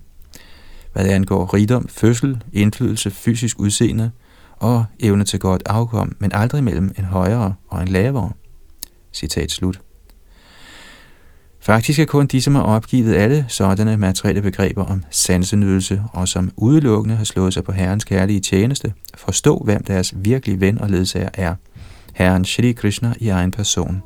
hvad angår rigdom, fødsel, indflydelse, fysisk udseende og evne til godt afkom, men aldrig mellem en højere og en lavere. Citat slut. Faktisk er kun de, som har opgivet alle sådanne materielle begreber om sansenydelse og som udelukkende har slået sig på Herrens kærlige tjeneste, forstå, hvem deres virkelige ven og ledsager er. Herren Shri Krishna i egen person.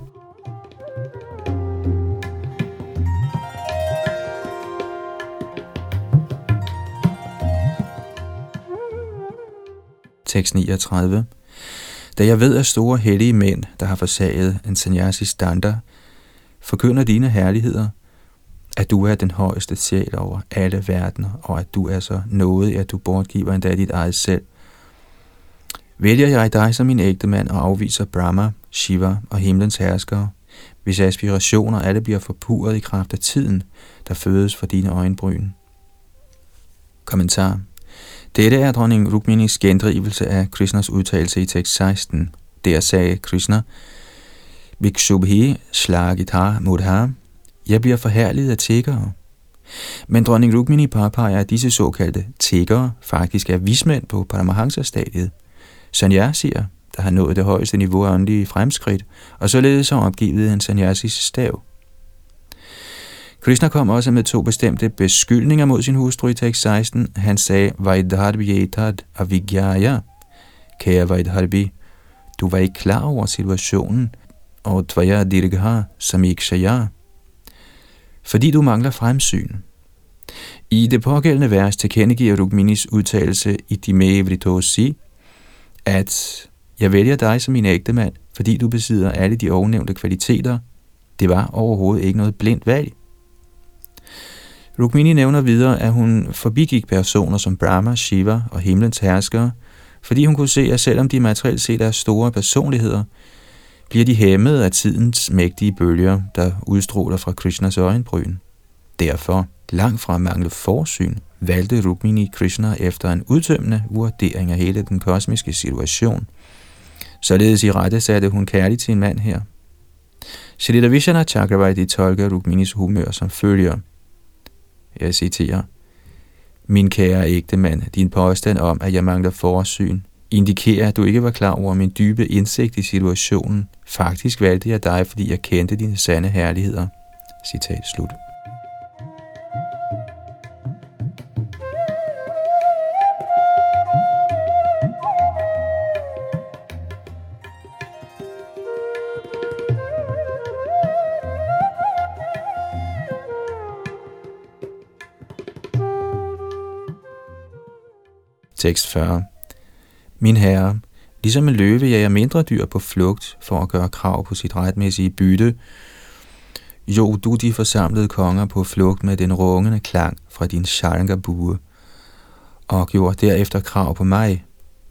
Tekst 39 da jeg ved, at store hellige mænd, der har forsaget en sanyasi standard, forkynder dine herligheder, at du er den højeste sjæl over alle verdener, og at du er så noget, at du bortgiver endda dit eget selv. Vælger jeg dig som min ægte mand og afviser Brahma, Shiva og himlens herskere, hvis aspirationer alle bliver forpurret i kraft af tiden, der fødes for dine øjenbryn. Kommentar dette er dronning Rukminis gendrivelse af Krishnas udtalelse i tekst 16. Der sagde Krishna, Vikshubhi slagita mudha, jeg bliver forhærliget af tiggere. Men dronning Rukmini påpeger, at disse såkaldte tiggere faktisk er vismænd på Paramahansa-stadiet. siger, der har nået det højeste niveau af åndelige fremskridt, og således har opgivet en sannyasis stav. Krishna kom også med to bestemte beskyldninger mod sin hustru i tekst 16. Han sagde, Vaidharvi etad avigyaya. Kære Vaidharvi, du var ikke klar over situationen, og tvaya dirgha samikshaya. Fordi du mangler fremsyn. I det pågældende vers tilkendegiver Rukminis udtalelse i Dime Vritosi, at jeg vælger dig som min ægtemand, fordi du besidder alle de ovennævnte kvaliteter. Det var overhovedet ikke noget blindt valg. Rukmini nævner videre, at hun forbigik personer som Brahma, Shiva og himlens herskere, fordi hun kunne se, at selvom de materielt set er store personligheder, bliver de hæmmet af tidens mægtige bølger, der udstråler fra Krishnas øjenbryn. Derfor, langt fra mangle forsyn, valgte Rukmini Krishna efter en udtømmende vurdering af hele den kosmiske situation. Således i rette satte hun kærligt til en mand her. Shalita Vishana Chakravarti tolker Rukminis humør som følger – jeg citerer, Min kære ægte mand, din påstand om, at jeg mangler forsyn, indikerer, at du ikke var klar over min dybe indsigt i situationen. Faktisk valgte jeg dig, fordi jeg kendte dine sande herligheder. Citat slut. Tekst 40. Min herre, ligesom en løve jager mindre dyr på flugt for at gøre krav på sit retmæssige bytte, jo du de forsamlede konger på flugt med den rungende klang fra din shalangabue, og gjorde derefter krav på mig,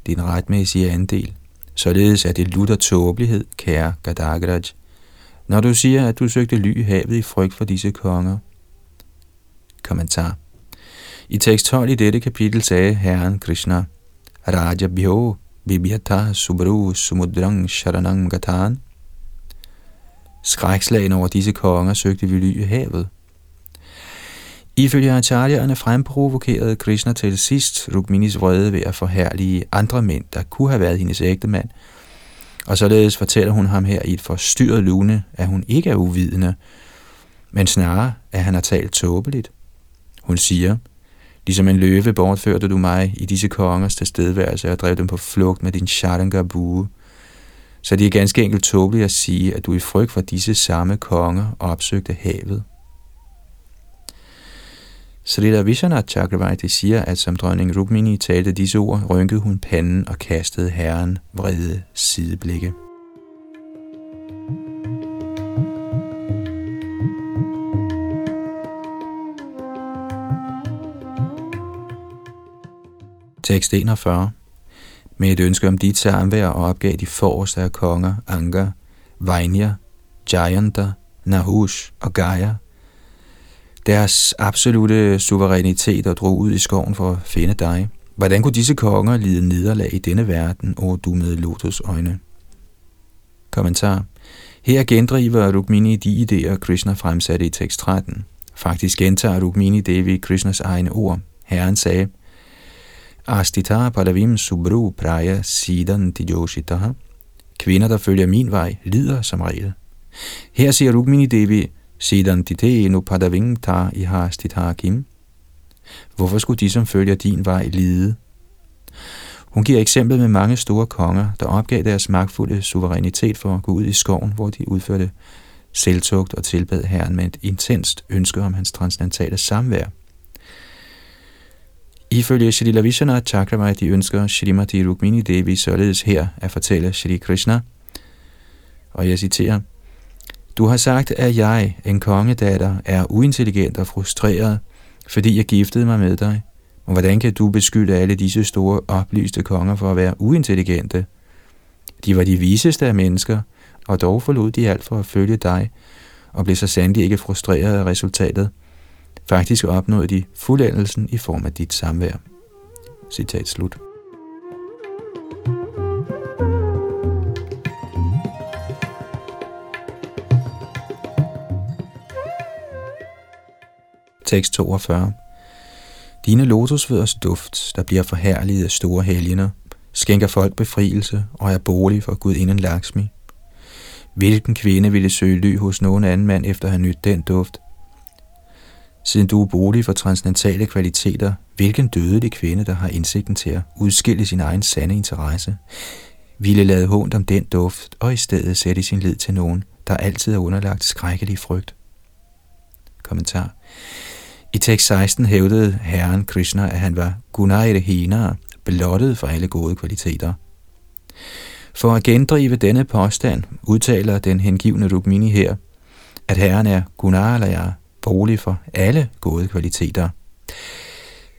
din retmæssige andel. Således er det lutter tåbelighed, kære Gadagraj, når du siger, at du søgte ly i havet i frygt for disse konger. Kommentar i tekst 12 i dette kapitel sagde Herren Krishna, Raja Bhyo Vibhyata Subru Sumudrang Sharanam Gatan. Skrækslagen over disse konger søgte vi ly i havet. Ifølge acharyerne fremprovokerede Krishna til sidst Rukminis vrede ved at forhærlige andre mænd, der kunne have været hendes ægte mand. Og således fortæller hun ham her i et forstyrret lune, at hun ikke er uvidende, men snarere, at han har talt tåbeligt. Hun siger, Ligesom en løve bortførte du mig i disse kongers tilstedeværelse og drev dem på flugt med din shatanga bue. Så det er ganske enkelt tåbeligt at sige, at du i frygt for disse samme konger opsøgte havet. Srila Vishwanath Chakravarti siger, at som dronning Rukmini talte disse ord, rynkede hun panden og kastede herren vrede sideblikke. Tekst 41. Med et ønske om dit samvær og opgav de forreste af konger, Anga, Vainya, Jayanta, Nahush og Gaia, deres absolute suverænitet og drog ud i skoven for at finde dig. Hvordan kunne disse konger lide nederlag i denne verden, og du med lotus øjne? Kommentar. Her gendriver Rukmini de idéer, Krishna fremsatte i tekst 13. Faktisk gentager Rukmini Devi Krishnas egne ord. Herren sagde, Astita Palavim Subru Praya Sidan Tijoshitaha. Kvinder, der følger min vej, lider som regel. Her siger Rukmini Devi, Sidan Tite nu Padavim Ta hastita Kim. Hvorfor skulle de, som følger din vej, lide? Hun giver eksempel med mange store konger, der opgav deres magtfulde suverænitet for at gå ud i skoven, hvor de udførte selvtugt og tilbad Herren med et intenst ønske om hans transcendentale samvær. Ifølge Shri Lavishana Chakravarti ønsker Shrimati Rukmini Devi således her at fortælle Shri Krishna, og jeg citerer, Du har sagt, at jeg, en kongedatter, er uintelligent og frustreret, fordi jeg giftede mig med dig. Og hvordan kan du beskylde alle disse store oplyste konger for at være uintelligente? De var de viseste af mennesker, og dog forlod de alt for at følge dig, og blev så sandelig ikke frustreret af resultatet. Faktisk opnåede de fuldendelsen i form af dit samvær. Citat slut. Tekst 42 Dine lotusfødders duft, der bliver forhærliget af store helgener, skænker folk befrielse og er bolig for Gud inden Lakshmi. Hvilken kvinde ville søge ly hos nogen anden mand efter at have nydt den duft? Siden du er bolig for transcendentale kvaliteter, hvilken dødelig kvinde, der har indsigten til at udskille sin egen sande interesse, ville lade hånd om den duft og i stedet sætte sin lid til nogen, der altid er underlagt skrækkelig frygt. Kommentar. I tekst 16 hævdede herren Krishna, at han var Gunayadhina, blottet for alle gode kvaliteter. For at gendrive denne påstand, udtaler den hengivne Rukmini her, at herren er Gunalaya, bolig for alle gode kvaliteter.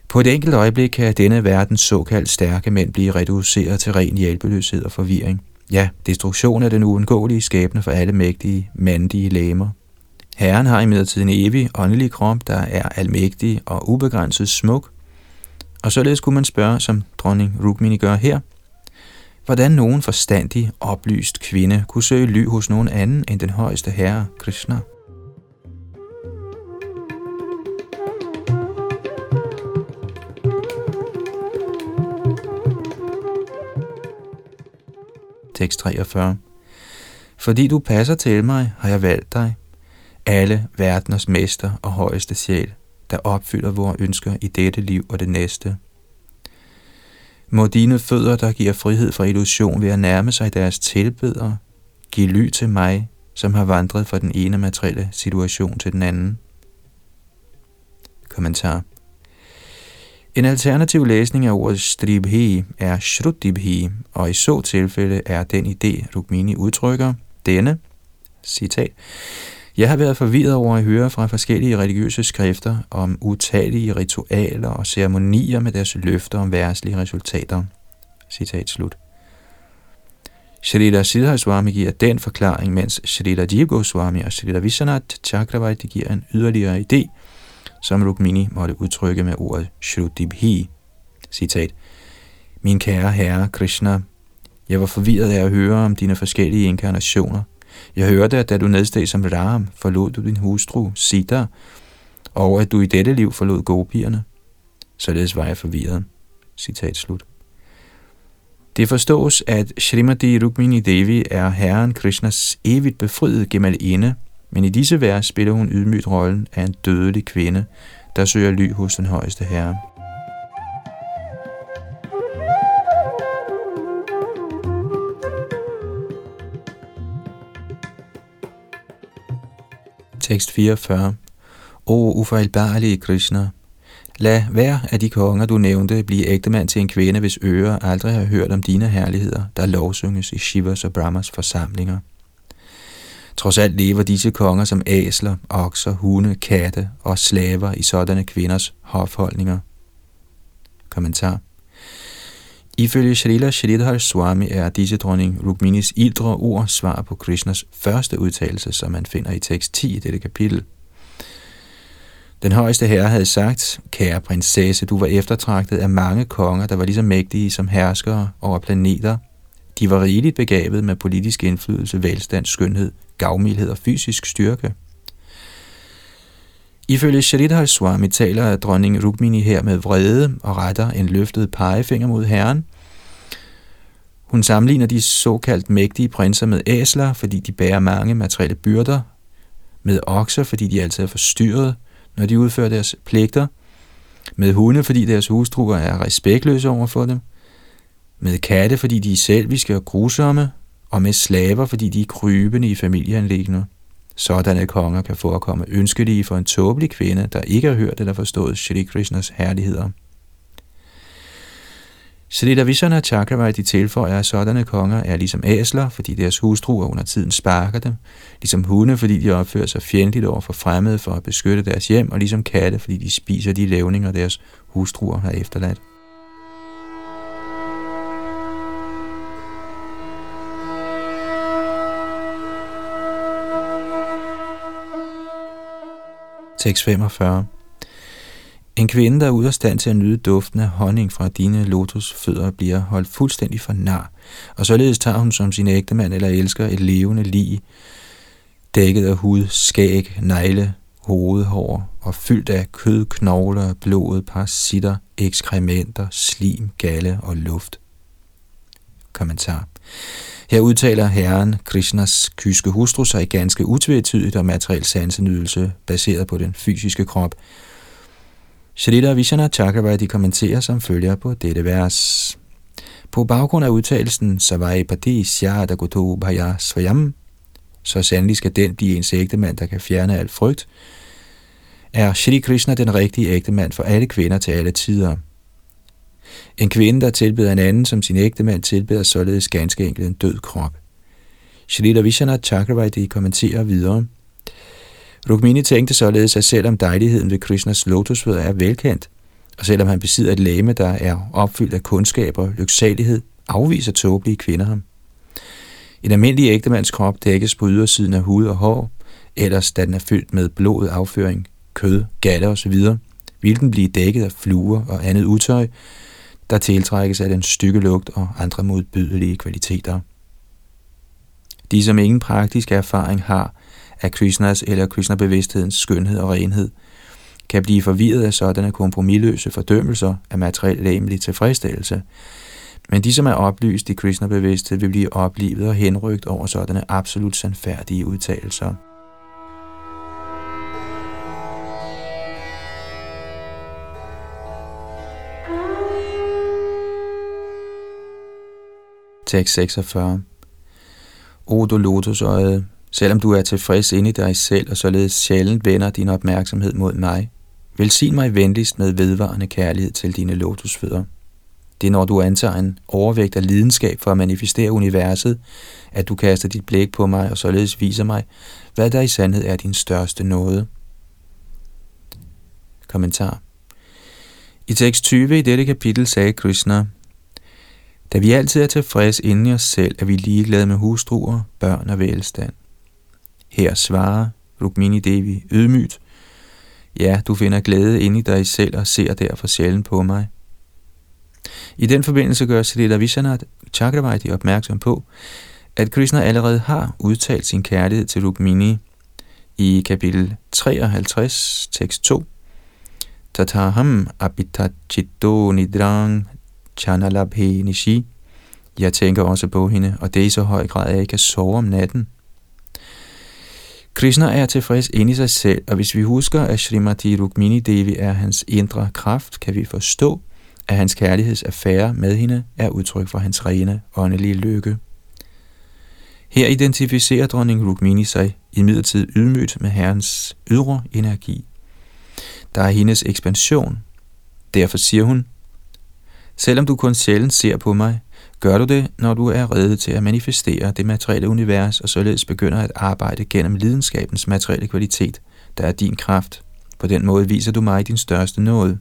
På et enkelt øjeblik kan denne verdens såkaldt stærke mænd blive reduceret til ren hjælpeløshed og forvirring. Ja, destruktion er den uundgåelige skæbne for alle mægtige, mandige læmer. Herren har imidlertid en evig åndelig krop, der er almægtig og ubegrænset smuk. Og således kunne man spørge, som dronning Rukmini gør her, hvordan nogen forstandig, oplyst kvinde kunne søge ly hos nogen anden end den højeste herre, Krishna. Tekst 43 Fordi du passer til mig, har jeg valgt dig, alle verdens mester og højeste sjæl, der opfylder vores ønsker i dette liv og det næste. Må dine fødder, der giver frihed fra illusion ved at nærme sig deres tilbedere, give ly til mig, som har vandret fra den ene materielle situation til den anden. Kommentar en alternativ læsning af ordet stribhi er shrutibhi, og i så tilfælde er den idé, Rukmini udtrykker, denne, citat, jeg har været forvirret over at høre fra forskellige religiøse skrifter om utallige ritualer og ceremonier med deres løfter om værtslige resultater. Citat slut. Shrita Siddhar Swami giver den forklaring, mens Shrita Jiv Goswami og Shrita Vishwanath Chakravarti giver en yderligere idé, som Rukmini måtte udtrykke med ordet Shrutibhi. Citat. Min kære herre Krishna, jeg var forvirret af at høre om dine forskellige inkarnationer, jeg hørte, at da du nedsteg som Ram, forlod du din hustru Sita, og at du i dette liv forlod gopierne. Således var jeg forvirret. Citat slut. Det forstås, at Srimati Rukmini Devi er herren Krishnas evigt befriede gemalinde, men i disse vers spiller hun ydmygt rollen af en dødelig kvinde, der søger ly hos den højeste herre. Tekst 44. O ufejlbarlige Krishna, lad hver af de konger, du nævnte, blive ægtemand til en kvinde, hvis ører aldrig har hørt om dine herligheder, der lovsynges i Shivas og Brahmas forsamlinger. Trods alt lever disse konger som æsler, okser, hunde, katte og slaver i sådanne kvinders hofholdninger. Kommentar Ifølge Shrila Shridhar Swami er disse dronning Rukminis ildre ord svar på Krishnas første udtalelse, som man finder i tekst 10 i dette kapitel. Den højeste herre havde sagt, kære prinsesse, du var eftertragtet af mange konger, der var lige så mægtige som herskere over planeter. De var rigeligt begavet med politisk indflydelse, velstand, skønhed, gavmildhed og fysisk styrke. Ifølge Sharidhar Swami taler dronning Rukmini her med vrede og retter en løftet pegefinger mod herren. Hun sammenligner de såkaldt mægtige prinser med æsler, fordi de bærer mange materielle byrder, med okser, fordi de altid er forstyrret, når de udfører deres pligter, med hunde, fordi deres hustruer er respektløse over for dem, med katte, fordi de er selviske og grusomme, og med slaver, fordi de er krybende i familieanlæggende. Sådanne konger kan forekomme ønskelige for en tåbelig kvinde, der ikke har hørt eller forstået Shri Krishnas herligheder. Shrita Vishana Chakravarti tilføjer, at sådanne konger er ligesom æsler, fordi deres hustruer under tiden sparker dem, ligesom hunde, fordi de opfører sig fjendtligt over for fremmede for at beskytte deres hjem, og ligesom katte, fordi de spiser de levninger, deres hustruer har efterladt. Tekst 45 en kvinde, der er ude af stand til at nyde duften af honning fra dine lotusfødder, bliver holdt fuldstændig for nar, og således tager hun som sin ægtemand eller elsker et levende lig, dækket af hud, skæg, negle, hovedhår og fyldt af kød, knogler, blod, parasitter, ekskrementer, slim, galle og luft. Kommentar. Her udtaler herren Krishnas kyske hustru sig ganske utvetydigt om materiel sansenydelse baseret på den fysiske krop, Shrita Vishana Chakravarti kommenterer som følger på dette vers. På baggrund af udtalelsen Savai Padi Syada Goto Bhaya Svayam, så sandelig skal den blive ens ægte mand, der kan fjerne al frygt, er Shri Krishna den rigtige ægtemand for alle kvinder til alle tider. En kvinde, der tilbeder en anden som sin ægtemand, tilbeder således ganske enkelt en død krop. Shri Vishana Chakravarti kommenterer videre – Rukmini tænkte således, at selvom dejligheden ved Krishnas lotusfødder er velkendt, og selvom han besidder et læme, der er opfyldt af kundskaber og lyksalighed, afviser tåbelige kvinder ham. En almindelig ægtemands krop dækkes på ydersiden af hud og hår, ellers da den er fyldt med blod, afføring, kød, galler osv., vil den blive dækket af fluer og andet utøj, der tiltrækkes af den stykke lugt og andre modbydelige kvaliteter. De, som ingen praktisk erfaring har, af Krishnas eller Krishna-bevidsthedens skønhed og renhed, kan blive forvirret af sådanne kompromilløse fordømmelser af materiel læmelig tilfredsstillelse. Men de, som er oplyst i Krishna-bevidsthed, vil blive oplivet og henrygt over sådanne absolut sandfærdige udtalelser. Tekst 46 O du lotusøjet, Selvom du er tilfreds inde i dig selv og således sjældent vender din opmærksomhed mod mig, velsign mig venligst med vedvarende kærlighed til dine lotusfødder. Det er når du antager en overvægt af lidenskab for at manifestere universet, at du kaster dit blik på mig og således viser mig, hvad der i sandhed er din største nåde. Kommentar I tekst 20 i dette kapitel sagde Krishna, da vi altid er tilfreds inden i os selv, er vi ligeglade med hustruer, børn og velstand. Her svarer Rukmini Devi ydmygt, Ja, du finder glæde inde i dig selv og ser derfor sjældent på mig. I den forbindelse gør Srila Vishanath Chakravarti opmærksom på, at Krishna allerede har udtalt sin kærlighed til Rukmini i kapitel 53, tekst 2. Tataham abitachito nidrang chanalabhe nishi. Jeg tænker også på hende, og det er i så høj grad, at jeg ikke kan sove om natten. Krishna er tilfreds ind i sig selv, og hvis vi husker, at Srimati Rukmini Devi er hans indre kraft, kan vi forstå, at hans kærlighedsaffære med hende er udtryk for hans rene åndelige lykke. Her identificerer dronning Rukmini sig imidlertid ydmygt med herrens ydre energi. Der er hendes ekspansion. Derfor siger hun, Selvom du kun sjældent ser på mig, Gør du det, når du er reddet til at manifestere det materielle univers, og således begynder at arbejde gennem lidenskabens materielle kvalitet, der er din kraft. På den måde viser du mig din største nåde.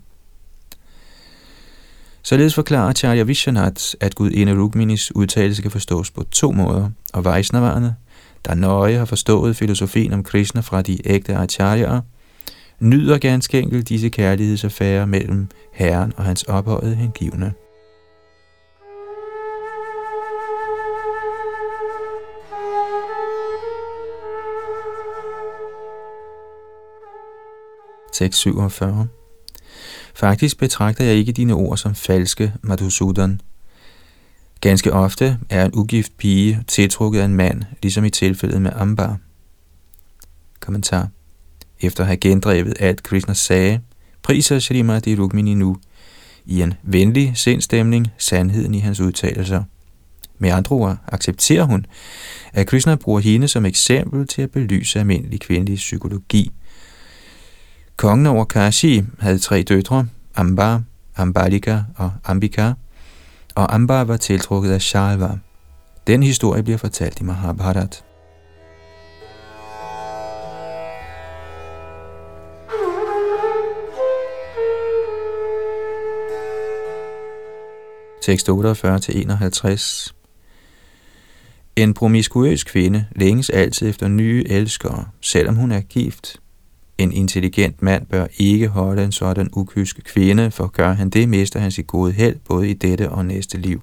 Således forklarer Charya Vishwanath, at Gud ene Rukminis udtalelse kan forstås på to måder, og Vaisnavarerne, der nøje har forstået filosofien om Krishna fra de ægte acharyaer, nyder ganske enkelt disse kærlighedsaffærer mellem Herren og hans ophøjede hengivne. Tekst 47. Faktisk betragter jeg ikke dine ord som falske, Madhusudan. Ganske ofte er en ugift pige tiltrukket af en mand, ligesom i tilfældet med Ambar. Kommentar. Efter at have gendrevet alt Krishna sagde, priser Srimati Rukmini nu i en venlig sindstemning sandheden i hans udtalelser. Med andre ord accepterer hun, at Krishna bruger hende som eksempel til at belyse almindelig kvindelig psykologi. Kongen over Kashi havde tre døtre, Amba, Ambalika og Ambika, og Amba var tiltrukket af Shalva. Den historie bliver fortalt i Mahabharat. Tekst 48-51 En promiskuøs kvinde længes altid efter nye elskere, selvom hun er gift. En intelligent mand bør ikke holde en sådan ukysk kvinde, for gør han det, mister han sit gode held både i dette og næste liv.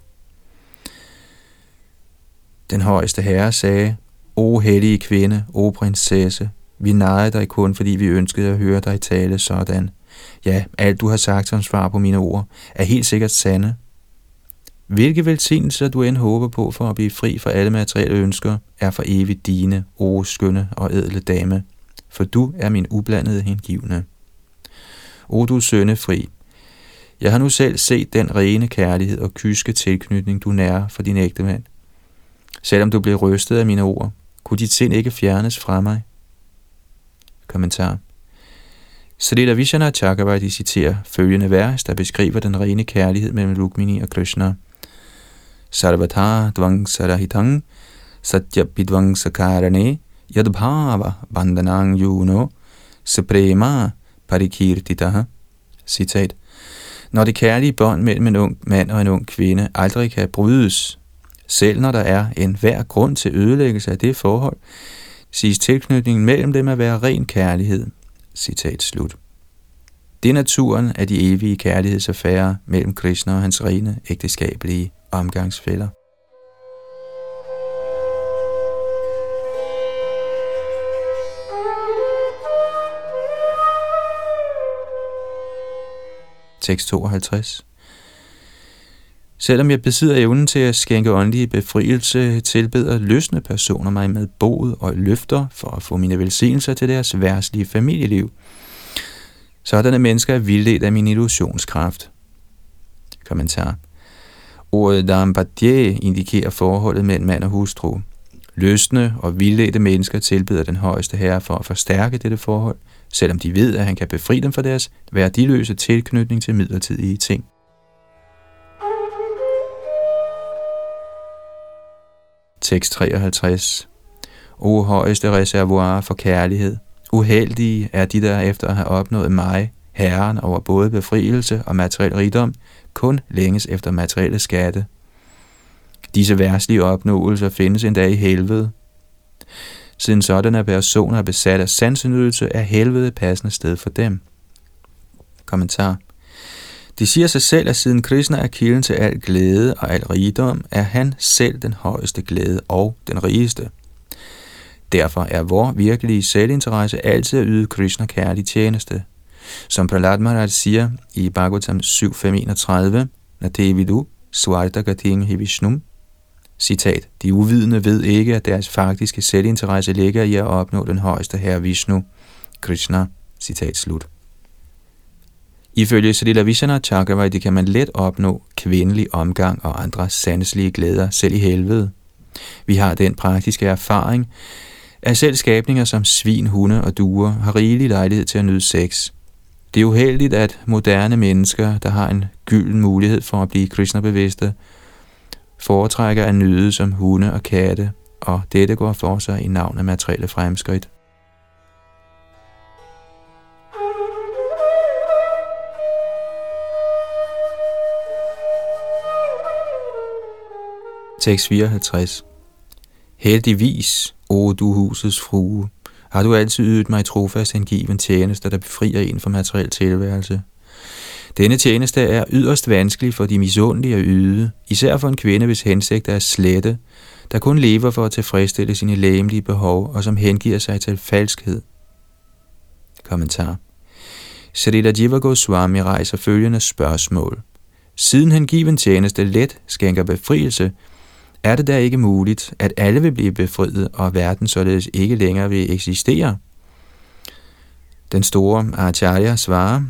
Den højeste herre sagde, O hellige kvinde, o prinsesse, vi nejede dig kun, fordi vi ønskede at høre dig tale sådan. Ja, alt du har sagt som svar på mine ord, er helt sikkert sande. Hvilke velsignelser du end håber på for at blive fri fra alle materielle ønsker, er for evigt dine, o skønne og edle dame for du er min ublandede hengivne. O du fri, jeg har nu selv set den rene kærlighed og kyske tilknytning, du nærer for din ægte mand. Selvom du blev rystet af mine ord, kunne dit sind ikke fjernes fra mig. Kommentar. Salila Vishana Chakravarti citerer følgende vers, der beskriver den rene kærlighed mellem Rukmini og Krishna. Sarvata dvangsarahitang satya bidvang yadbhava bandhanang yuno suprema parikirtita. Citat. Når det kærlige bånd mellem en ung mand og en ung kvinde aldrig kan brydes, selv når der er en hver grund til ødelæggelse af det forhold, siges tilknytningen mellem dem at være ren kærlighed. Citat slut. Det er naturen af de evige kærlighedsaffærer mellem Krishna og hans rene ægteskabelige omgangsfælder. Tekst 52. Selvom jeg besidder evnen til at skænke åndelig befrielse, tilbeder løsne personer mig med boet og løfter for at få mine velsignelser til deres værtslige familieliv. Sådanne mennesker er vildledt af min illusionskraft. Kommentar. Ordet Dambadje indikerer forholdet mellem mand og hustru. Løsne og vildledte mennesker tilbeder den højeste herre for at forstærke dette forhold, selvom de ved, at han kan befri dem fra deres værdiløse tilknytning til midlertidige ting. Tekst 53 O højeste reservoir for kærlighed, uheldige er de, der efter at have opnået mig, herren over både befrielse og materiel rigdom, kun længes efter materielle skatte. Disse værslige opnåelser findes endda i helvede. Siden sådanne personer er besat af sansenydelse, er helvede passende sted for dem. Kommentar. De siger sig selv, at siden Krishna er kilden til al glæde og al rigdom, er han selv den højeste glæde og den rigeste. Derfor er vor virkelige selvinteresse altid at yde Krishna kærlig tjeneste. Som Prahlad Maharaj siger i Bhagavatam 7.531, Natevidu Svarta Gating Hivishnum, Citat, de uvidende ved ikke, at deres faktiske selvinteresse ligger i at opnå den højeste herre Vishnu, Krishna. Citat slut. Ifølge Salila Vishana Chakravarti kan man let opnå kvindelig omgang og andre sanselige glæder selv i helvede. Vi har den praktiske erfaring, at selv skabninger som svin, hunde og duer har rigelig lejlighed til at nyde sex. Det er uheldigt, at moderne mennesker, der har en gylden mulighed for at blive kristnebevidste, foretrækker at nyde som hunde og katte, og dette går for sig i navn af materielle fremskridt. Tekst 54 Heldigvis, o du husets frue, har du altid ydet mig trofast hengiven tjeneste, der befrier en fra materiel tilværelse. Denne tjeneste er yderst vanskelig for de misundelige at yde, især for en kvinde, hvis hensigt er slette, der kun lever for at tilfredsstille sine læmelige behov og som hengiver sig til falskhed. Kommentar Srila Jiva Goswami rejser følgende spørgsmål. Siden hengiven tjeneste let skænker befrielse, er det da ikke muligt, at alle vil blive befriet, og verden således ikke længere vil eksistere? Den store Acharya svarer,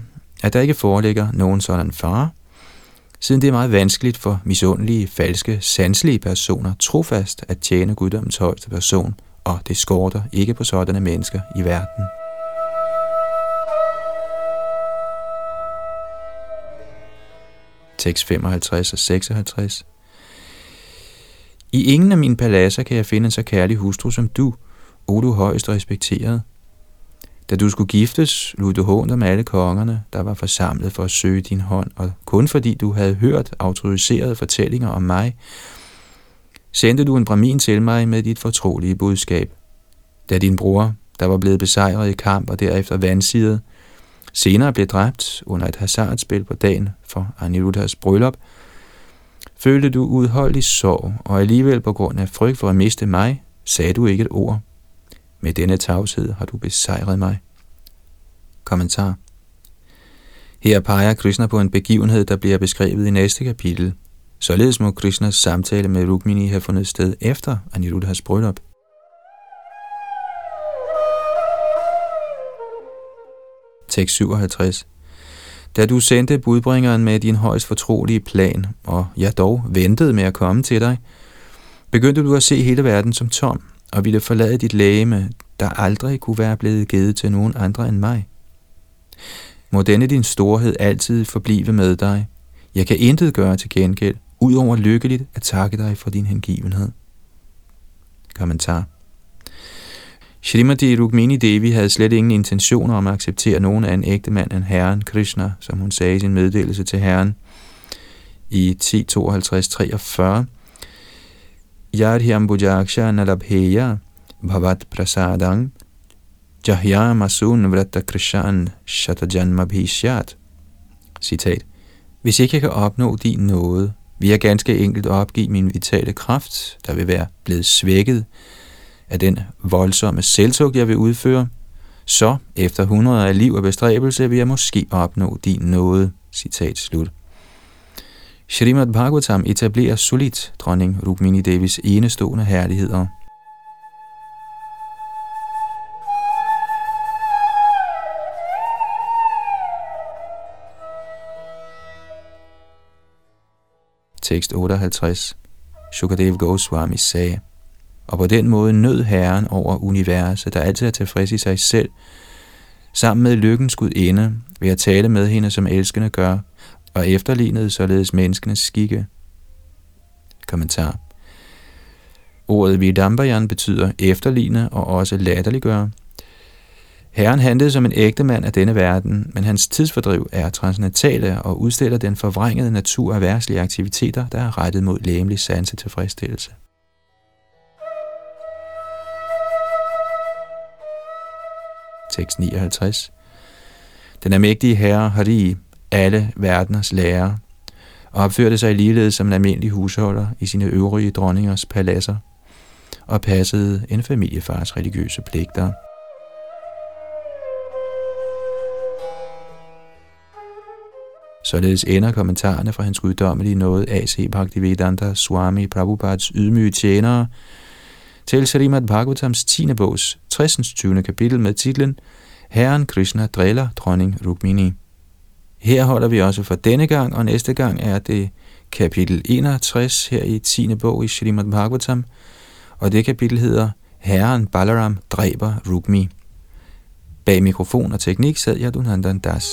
at der ikke foreligger nogen sådan far, siden det er meget vanskeligt for misundelige, falske, sanselige personer trofast at tjene guddommens højeste person, og det skorter ikke på sådanne mennesker i verden. Tekst 55 og 56 i ingen af mine paladser kan jeg finde en så kærlig hustru som du, o du højst respekteret. Da du skulle giftes, lod du hånd om alle kongerne, der var forsamlet for at søge din hånd, og kun fordi du havde hørt autoriserede fortællinger om mig, sendte du en bramin til mig med dit fortrolige budskab. Da din bror, der var blevet besejret i kamp og derefter vandsidet, senere blev dræbt under et hasardspil på dagen for Anirudhas bryllup, følte du udholdelig sorg, og alligevel på grund af frygt for at miste mig, sagde du ikke et ord. Med denne tavshed har du besejret mig. Kommentar Her peger Krishna på en begivenhed, der bliver beskrevet i næste kapitel. Således må Krishnas samtale med Rukmini have fundet sted efter Aniruddhas bryllup. Tekst 57 da du sendte budbringeren med din højst fortrolige plan, og jeg dog ventede med at komme til dig, begyndte du at se hele verden som tom, og ville forlade dit lægeme, der aldrig kunne være blevet givet til nogen andre end mig. Må denne din storhed altid forblive med dig. Jeg kan intet gøre til gengæld, udover lykkeligt at takke dig for din hengivenhed. Kommentar Shrimati Rukmini Devi havde slet ingen intentioner om at acceptere nogen af en ægte mand end Herren Krishna, som hun sagde i sin meddelelse til Herren i 10.52.43. Yadhyam Bujaksha Nalabheya Bhavat Prasadang Jahya Masun Vrata Krishan Shatajanma Bhishyat. Citat. Hvis ikke jeg kan opnå din nåde, vil jeg ganske enkelt opgive min vitale kraft, der vil være blevet svækket af den voldsomme selvtug, jeg vil udføre, så efter hundreder af liv og bestræbelse vil jeg måske opnå din nåde. Citat slut. Srimad Bhagavatam etablerer solidt dronning Rukmini Devis enestående herligheder. Tekst 58 Shukadev Goswami sagde, og på den måde nød Herren over universet, der altid er tilfreds i sig selv, sammen med lykkens gudinde, ved at tale med hende, som elskende gør, og efterlignede således menneskenes skikke. Kommentar Ordet vidambayan betyder efterligne og også latterliggøre. Herren handlede som en ægte mand af denne verden, men hans tidsfordriv er transnatale og udstiller den forvrængede natur af værtslige aktiviteter, der er rettet mod læmelig sansetilfredsstillelse. 6.59. Den almægtige herre har i alle verdeners lærer, og opførte sig ligeledes som en almindelig husholder i sine øvrige dronningers paladser, og passede en familiefars religiøse pligter. Således ender kommentarerne fra hans guddommelige nåde A.C. Bhaktivedanta Swami Prabhupads ydmyge tjenere, til Srimad Bhagavatams 10. bogs 60. 20. kapitel med titlen Herren Krishna driller dronning Rukmini. Her holder vi også for denne gang, og næste gang er det kapitel 61 her i 10. bog i Srimad Bhagavatam, og det kapitel hedder Herren Balaram dræber Rukmi. Bag mikrofon og teknik sad jeg Dunandan Das.